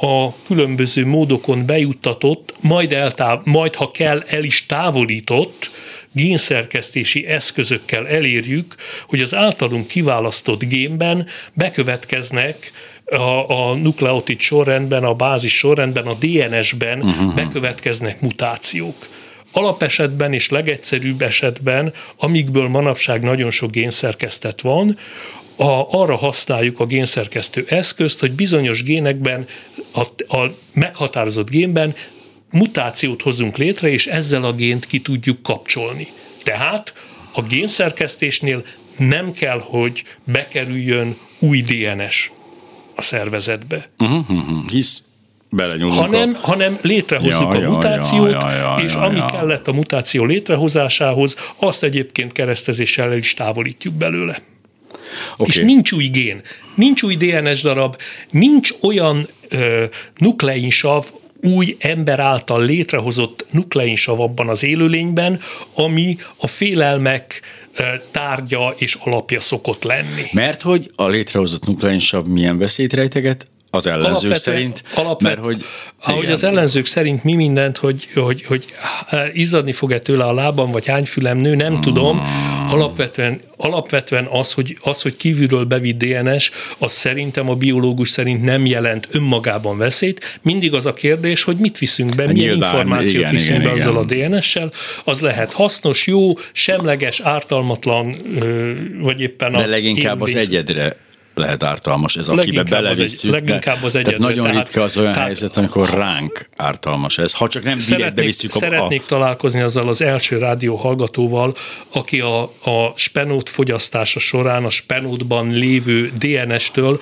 a különböző módokon bejuttatott, majd, eltáv, majd ha kell, el is távolított génszerkesztési eszközökkel elérjük, hogy az általunk kiválasztott génben bekövetkeznek a, a nukleotid sorrendben, a bázis sorrendben, a DNS-ben uh-huh. bekövetkeznek mutációk. Alapesetben és legegyszerűbb esetben, amikből manapság nagyon sok génszerkesztet van, a, arra használjuk a génszerkesztő eszközt, hogy bizonyos génekben, a, a meghatározott génben mutációt hozunk létre, és ezzel a gént ki tudjuk kapcsolni. Tehát a génszerkesztésnél nem kell, hogy bekerüljön új DNS a szervezetbe. Uh-huh. Hisz belenyúlunk hanem, a... hanem létrehozzuk Ja, a mutációt, ja, ja, ja, és ja, ami ja. kellett a mutáció létrehozásához, azt egyébként keresztezéssel el is távolítjuk belőle. Oké. És nincs új gén, nincs új DNS darab, nincs olyan ö, nukleinsav, új ember által létrehozott nukleinsav abban az élőlényben, ami a félelmek ö, tárgya és alapja szokott lenni. Mert hogy a létrehozott nukleinsav milyen veszélyt rejteget? Az ellenzők szerint, alapvet, mert hogy... ahogy igen. az ellenzők szerint mi mindent, hogy, hogy, hogy izzadni fog-e tőle a lábam, vagy hány fülem nő, nem tudom. Alapvetően, alapvetően az, hogy, az, hogy kívülről bevitt DNS, az szerintem a biológus szerint nem jelent önmagában veszélyt. Mindig az a kérdés, hogy mit viszünk be, milyen nyilván, információt igen, viszünk igen, be azzal igen. a DNS-sel. Az lehet hasznos, jó, semleges, ártalmatlan, vagy éppen De az leginkább az egyedre lehet ártalmas, ez akibe Leginkább az egy- belevisszük. leginkább az tehát egyedre, nagyon tehát- ritka az olyan tehát- helyzet, amikor ránk ártalmas ez. Ha csak nem direkt Szeretnék, bevisszük a, a szeretnék találkozni azzal az első rádió hallgatóval, aki a, a spenót fogyasztása során a spenótban lévő DNS-től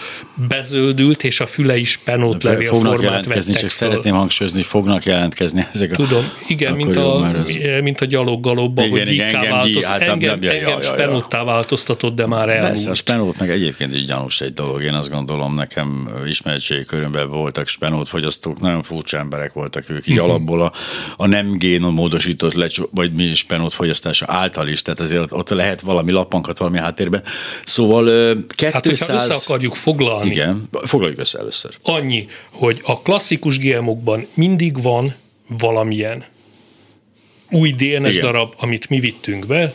bezöldült, és a fülei spenót fognak levélformát jelentkezni, csak föl. szeretném hangsúlyozni, fognak jelentkezni ezek a... Tudom, igen, Akkor mint a, ez- mint a gyaloggalobban, Igen, hogy igen, gíkká engem változ, hát engem, engem ja, ja, ja. spenóttá változtatott, de már elmúlt. Persze, a spenót meg egyébként is gyanús egy dolog. Én azt gondolom, nekem ismeretségi körömben voltak spenót fogyasztók, nagyon furcsa emberek voltak ők, így Mhm. alapból a, a nem génomódosított lecsó, vagy mi spenót fogyasztása által is, tehát azért ott, lehet valami lappankat valami háttérben. Szóval ö, 200... Hát, hogyha össze akarjuk foglalni, Igen, foglaljuk össze először. annyi, hogy a klasszikus GMO-kban mindig van valamilyen új DNS Igen. darab, amit mi vittünk be,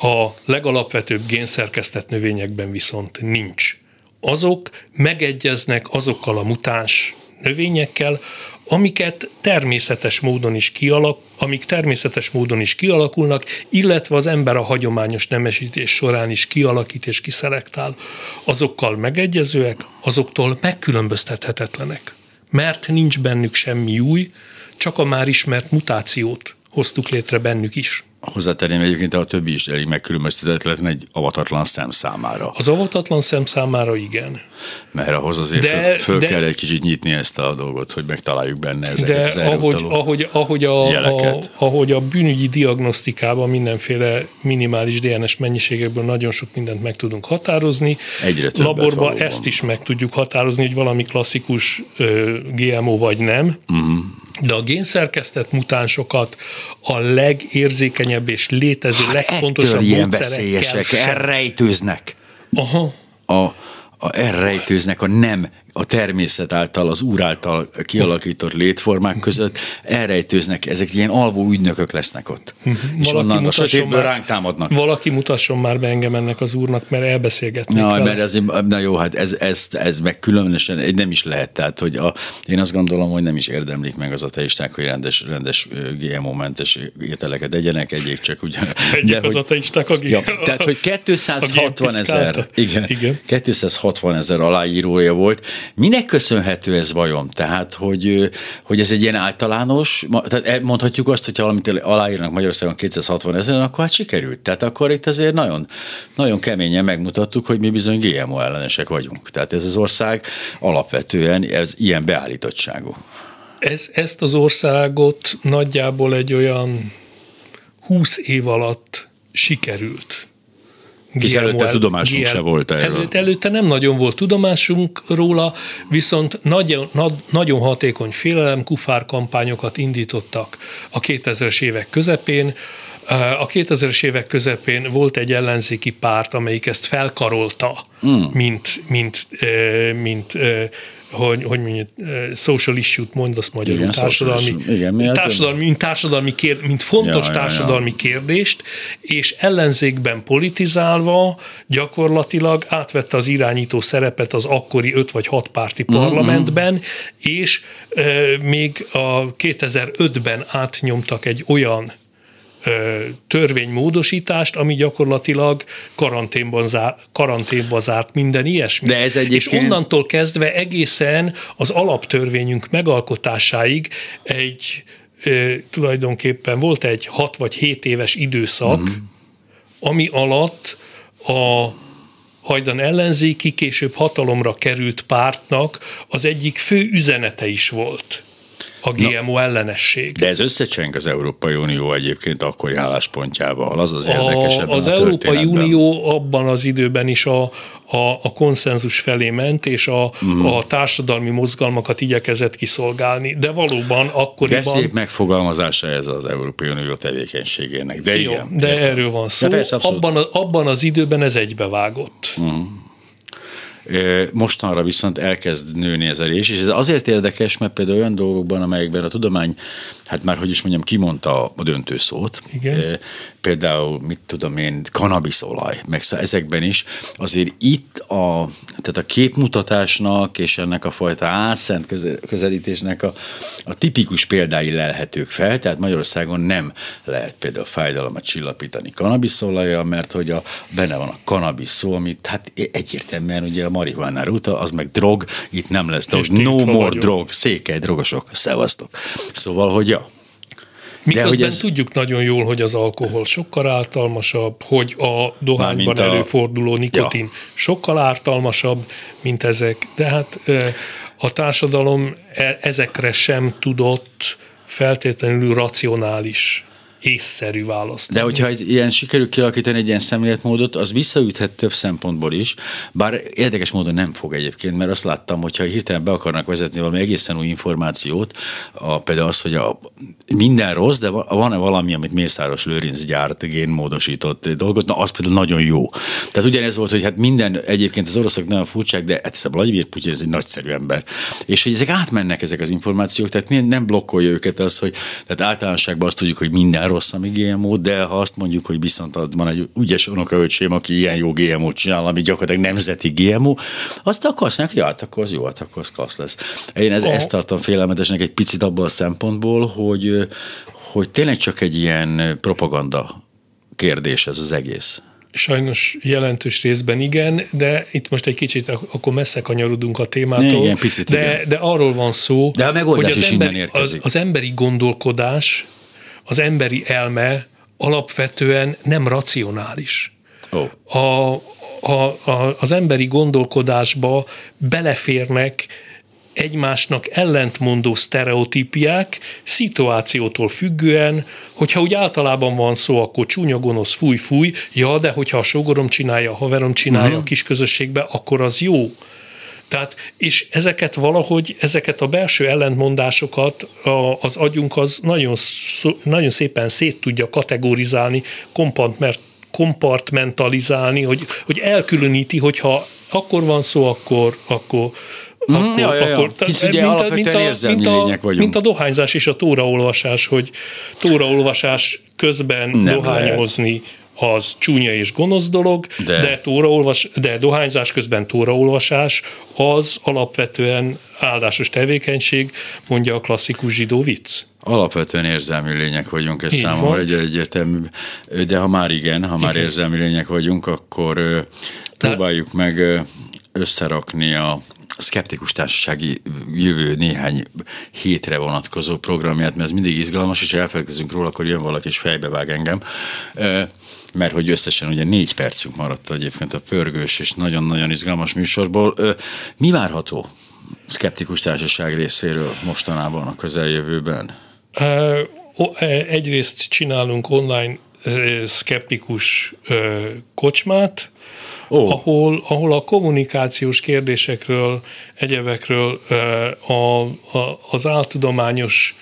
a legalapvetőbb génszerkesztett növényekben viszont nincs. Azok megegyeznek azokkal a mutáns növényekkel, amiket természetes módon is kialak, amik természetes módon is kialakulnak, illetve az ember a hagyományos nemesítés során is kialakít és kiszelektál. Azokkal megegyezőek, azoktól megkülönböztethetetlenek. Mert nincs bennük semmi új, csak a már ismert mutációt hoztuk létre bennük is. Hozzátenném egyébként, a többi is elég megkülönböztetetlen egy avatatlan szem számára. Az avatatlan szem számára igen. Mert ahhoz azért De- föl, föl de- kell egy kicsit nyitni ezt a dolgot, hogy megtaláljuk benne ezeket De az ahogy, ahogy, ahogy, a, a, jeleket. ahogy a bűnügyi diagnosztikában mindenféle minimális DNS mennyiségekből nagyon sok mindent meg tudunk határozni, Egyre többet laborban valóban. ezt is meg tudjuk határozni, hogy valami klasszikus ö, GMO vagy nem, uh-huh. De a génszerkesztett mutánsokat a legérzékenyebb és létező legfontosabb Hát Ettől ilyen veszélyesek, sem. elrejtőznek. Aha, A, a elrejtőznek a nem, a természet által, az úr által kialakított létformák között, elrejtőznek, ezek ilyen alvó ügynökök lesznek ott. És Mhm. Valaki onnan a sötétből már- ránk támadnak. valaki mutasson már be engem ennek az úrnak, mert elbeszélgetnék Na, vele. mert ez, na jó, hát ez, ez, ez meg különösen egy nem is lehet. Tehát, hogy a, én azt gondolom, hogy nem is érdemlik meg az ateisták, hogy rendes, rendes GMO-mentes ételeket egyenek, egyék csak ugye. Egyik az ateisták a ja, Tehát, hogy 260 ezer, igen, Igen. 260 ezer aláírója volt. Minek köszönhető ez vajon? Tehát, hogy, hogy ez egy ilyen általános, tehát mondhatjuk azt, hogyha valamit aláírnak Magyarországon 260 ezeren, akkor hát sikerült. Tehát akkor itt azért nagyon, nagyon keményen megmutattuk, hogy mi bizony GMO ellenesek vagyunk. Tehát ez az ország alapvetően ez ilyen beállítottságú. Ez, ezt az országot nagyjából egy olyan 20 év alatt sikerült. GMO előtte el- tudomásunk GM se volt erről. Előtt, előtte nem nagyon volt tudomásunk róla, viszont nagyon, na, nagyon hatékony félelemkufár kampányokat indítottak a 2000-es évek közepén. A 2000-es évek közepén volt egy ellenzéki párt, amelyik ezt felkarolta, mm. mint, mint, eh, mint eh, hogy, hogy mondjuk, eh, social issue-t mondasz magyarul, Igen, társadalmi. Igen, mi társadalmi, mint, társadalmi kér, mint fontos Ja, ja, ja. társadalmi kérdést, és ellenzékben politizálva gyakorlatilag átvette az irányító szerepet az akkori öt vagy hat párti Mhm, parlamentben, és e, még a 2005-ben átnyomtak egy olyan törvénymódosítást, ami gyakorlatilag karanténban, zár, karanténban zárt minden ilyesmi. De ez egyébként- És onnantól kezdve egészen az alaptörvényünk megalkotásáig egy tulajdonképpen volt egy 6 vagy 7 éves időszak, uh-huh. ami alatt a hajdan ellenzéki, később hatalomra került pártnak az egyik fő üzenete is volt a GMO Na, ellenesség. De ez összecseng az Európai Unió egyébként akkori álláspontjával, az az érdekes a, Az Európai Unió abban az időben is a, a, a konszenzus felé ment, és a, mm. a társadalmi mozgalmakat igyekezett kiszolgálni, de valóban akkoriban... De szép megfogalmazása ez az Európai Unió tevékenységének, de Jó, igen. De értem. erről van szó. Persze, abban, abban az időben ez egybevágott. Mm. Mostanra viszont elkezd nőni ez a rés, és ez azért érdekes, mert például olyan dolgokban, amelyekben a tudomány, hát már hogy is mondjam, kimondta a döntő szót, Igen. Például, mit tudom én, kanabiszolaj, meg ezekben is, azért itt a, tehát a képmutatásnak és ennek a fajta álszent közelítésnek a, a tipikus példái lelhetők fel, tehát Magyarországon nem lehet például fájdalmat csillapítani kanabiszolajjal, mert hogy a, benne van a kanabisz szó, amit hát egyértelműen ugye a marihuánára utal, az meg drog, itt nem lesz drog, no more vagyok. drog, székely drogosok, szevasztok. Szóval, hogy ja, Miközben ez... tudjuk nagyon jól, hogy az alkohol sokkal ártalmasabb, hogy a dohányban a... előforduló nikotin ja. sokkal ártalmasabb, mint ezek. De hát a társadalom e- ezekre sem tudott feltétlenül racionális észszerű választ. De hogyha ez ilyen sikerül kialakítani egy ilyen szemléletmódot, az visszaüthet több szempontból is, bár érdekes módon nem fog egyébként, mert azt láttam, hogyha hirtelen be akarnak vezetni valami egészen új információt, a, például az, hogy a, minden rossz, de van-e valami, amit Mészáros Lőrinc gyárt, génmódosított dolgot, na az például nagyon jó. Tehát ugyanez volt, hogy hát minden, egyébként az oroszok nagyon furcsák, de hát Vladimir Putyin ez egy nagyszerű ember. És hogy ezek átmennek ezek az információk, tehát nem blokkolja őket az, hogy tehát általánosságban azt tudjuk, hogy minden rossz, ami GMO, de ha azt mondjuk, hogy viszont van egy ügyes unokaöcsém, aki ilyen jó GMO-t csinál, ami gyakorlatilag nemzeti GMO, azt akkor azt mondják, hát akkor az jó, hát akkor az klassz lesz. Én ez, ezt tartom félelmetesnek egy picit abból a szempontból, hogy, hogy tényleg csak egy ilyen propaganda kérdés ez az egész. Sajnos jelentős részben igen, de itt most egy kicsit akkor messze kanyarodunk a témától. Igen, picit de, igen. de arról van szó, de a hogy az, ember, az, az emberi gondolkodás az emberi elme alapvetően nem racionális. Oh. A, a, a, az emberi gondolkodásba beleférnek egymásnak ellentmondó sztereotípiák, szituációtól függően, hogyha úgy általában van szó, akkor csúnya gonosz, fúj, fúj, ja, de hogyha a sógorom csinálja, a haverom csinálja uh-huh. a kis közösségbe, akkor az jó. Tehát, és ezeket valahogy, ezeket a belső ellentmondásokat a, az agyunk az nagyon, nagyon szépen szét tudja kategorizálni, kompartmentalizálni, hogy, hogy elkülöníti, hogyha akkor van szó, akkor, akkor, Mm, akkor, ja, ja, ja. akkor Hisz ugye mint, a, mint, a, mint, a, vagyunk. mint a dohányzás és a tóraolvasás, hogy tóraolvasás közben Nem dohányozni, lehet az csúnya és gonosz dolog, de, de, tóraolvas, de dohányzás közben tóraolvasás az alapvetően áldásos tevékenység, mondja a klasszikus zsidó vicc. Alapvetően érzelmi lények vagyunk, ez Így számomra egy egyértelmű, de ha már igen, ha már igen. érzelmi lények vagyunk, akkor próbáljuk meg összerakni a szkeptikus társasági jövő néhány hétre vonatkozó programját, mert ez mindig izgalmas, és ha elfelejtkezünk róla, akkor jön valaki és fejbevág engem mert hogy összesen ugye négy percünk maradt egyébként a pörgős és nagyon-nagyon izgalmas műsorból. Mi várható szkeptikus társaság részéről mostanában a közeljövőben? Egyrészt csinálunk online szkeptikus kocsmát, oh. ahol, ahol a kommunikációs kérdésekről, egyebekről a, a, az áltudományos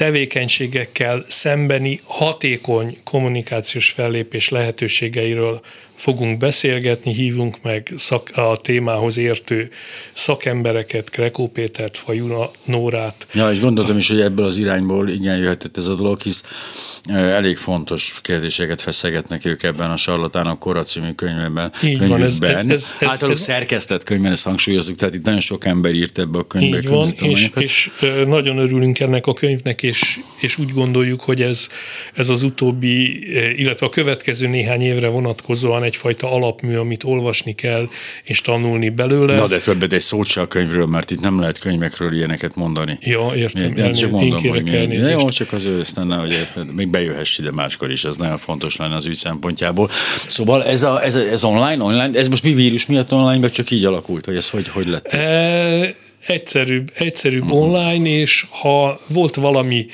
tevékenységekkel szembeni hatékony kommunikációs fellépés lehetőségeiről fogunk beszélgetni, hívunk meg szak, a témához értő szakembereket, Krekó Pétert, Fajuna Nórát. Ja, és gondoltam is, hogy ebből az irányból igen jöhetett ez a dolog, hisz elég fontos kérdéseket feszegetnek ők ebben a Sarlatánok Kora című könyvben. Így van, ez, ez, ez, ez, Általában ez, szerkesztett könyvben ezt hangsúlyozzuk, tehát itt nagyon sok ember írt ebbe a könyvbe. Így van, és, és nagyon örülünk ennek a könyvnek, és, és úgy gondoljuk, hogy ez, ez az utóbbi, illetve a következő néhány évre vonatkozóan egy egyfajta alapmű, amit olvasni kell, és tanulni belőle. Na, de többet egy szót se a könyvről, mert itt nem lehet könyvekről ilyeneket mondani. Ja, értem. Én, csak mondom, hogy mi, jó, csak az ő aztán hogy érted, még bejöhess ide máskor is, ez nagyon fontos lenne az ügy szempontjából. Szóval ez, a, ez, ez online, online, ez most mi vírus miatt online, vagy csak így alakult, vagy ez hogy, hogy lett ez? E, egyszerűbb, egyszerűbb uh-huh. online, és ha volt valami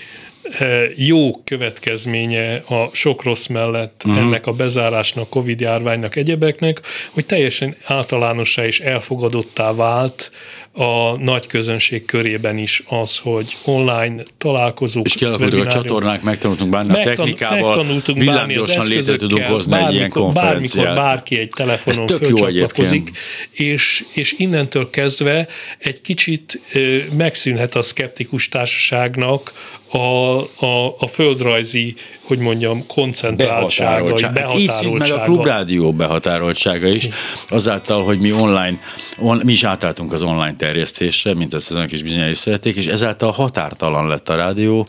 jó következménye a sok rossz mellett uh-huh. ennek a bezárásnak, Covid járványnak, egyebeknek, hogy teljesen általánossá és elfogadottá vált a nagy közönség körében is az, hogy online találkozók, És kialakultak a csatornák, megtanultunk bánni a technikával, megtanultunk villámgyorsan létre tudunk hozni bármikor, egy ilyen konferenciát. Bármikor bárki egy telefonon fölcsatlakozik, és, és innentől kezdve egy kicsit megszűnhet a szkeptikus társaságnak a, a, a földrajzi, hogy mondjam, koncentráltsága, behatároltsága. Hát így szint meg a klubrádió behatároltsága is, azáltal, hogy mi online, on, mi is átálltunk az online terjesztésre, mint ezt azok is bizonyára is szerették, és ezáltal határtalan lett a rádió.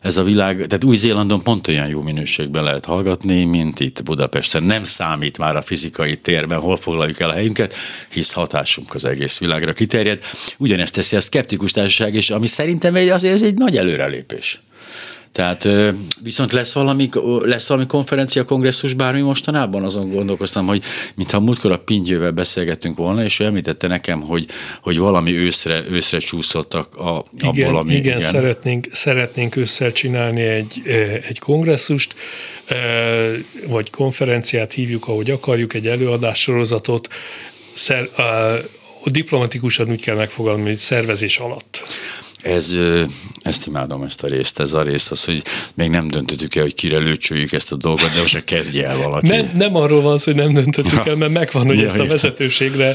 Ez a világ, tehát Új-Zélandon pont olyan jó minőségben lehet hallgatni, mint itt Budapesten. Nem számít már a fizikai térben, hol foglaljuk el a helyünket, hisz hatásunk az egész világra kiterjed. Ugyanezt teszi a szkeptikus társaság is, ami szerintem azért ez egy nagy előrelépés. Tehát viszont lesz valami, lesz valami konferencia, kongresszus bármi mostanában? Azon gondolkoztam, hogy mintha múltkor a Pingyővel beszélgettünk volna, és ő említette nekem, hogy, hogy valami őszre, őszre csúszottak a, igen, abból, ami... Igen, igen. Szeretnénk, szeretnénk ősszel csinálni egy, egy kongresszust, vagy konferenciát hívjuk, ahogy akarjuk, egy előadássorozatot, szer, diplomatikusan úgy kell megfogalmazni, hogy szervezés alatt. Ez, ezt imádom, ezt a részt. Ez a rész az, hogy még nem döntöttük el, hogy kire lőcsöljük ezt a dolgot, de most kezdje el valaki. Nem, nem arról van szó, hogy nem döntöttük el, mert megvan, hogy ja, ezt a vezetőségre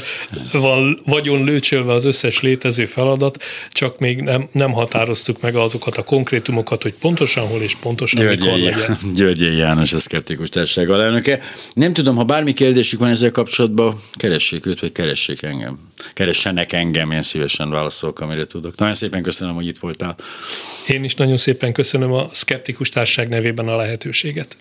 van vagyon lőcsölve az összes létező feladat, csak még nem, nem határoztuk meg azokat a konkrétumokat, hogy pontosan hol és pontosan Györgyi, mikor legyen. Györgyi János, a Szkeptikus Társaság alelnöke. Nem tudom, ha bármi kérdésük van ezzel kapcsolatban, keressék őt, vagy keressék engem. Keressenek engem, én szívesen válaszolok, amire tudok. Nagyon szépen köszönöm köszönöm, hogy itt voltál. Én is nagyon szépen köszönöm a Skeptikus Társaság nevében a lehetőséget.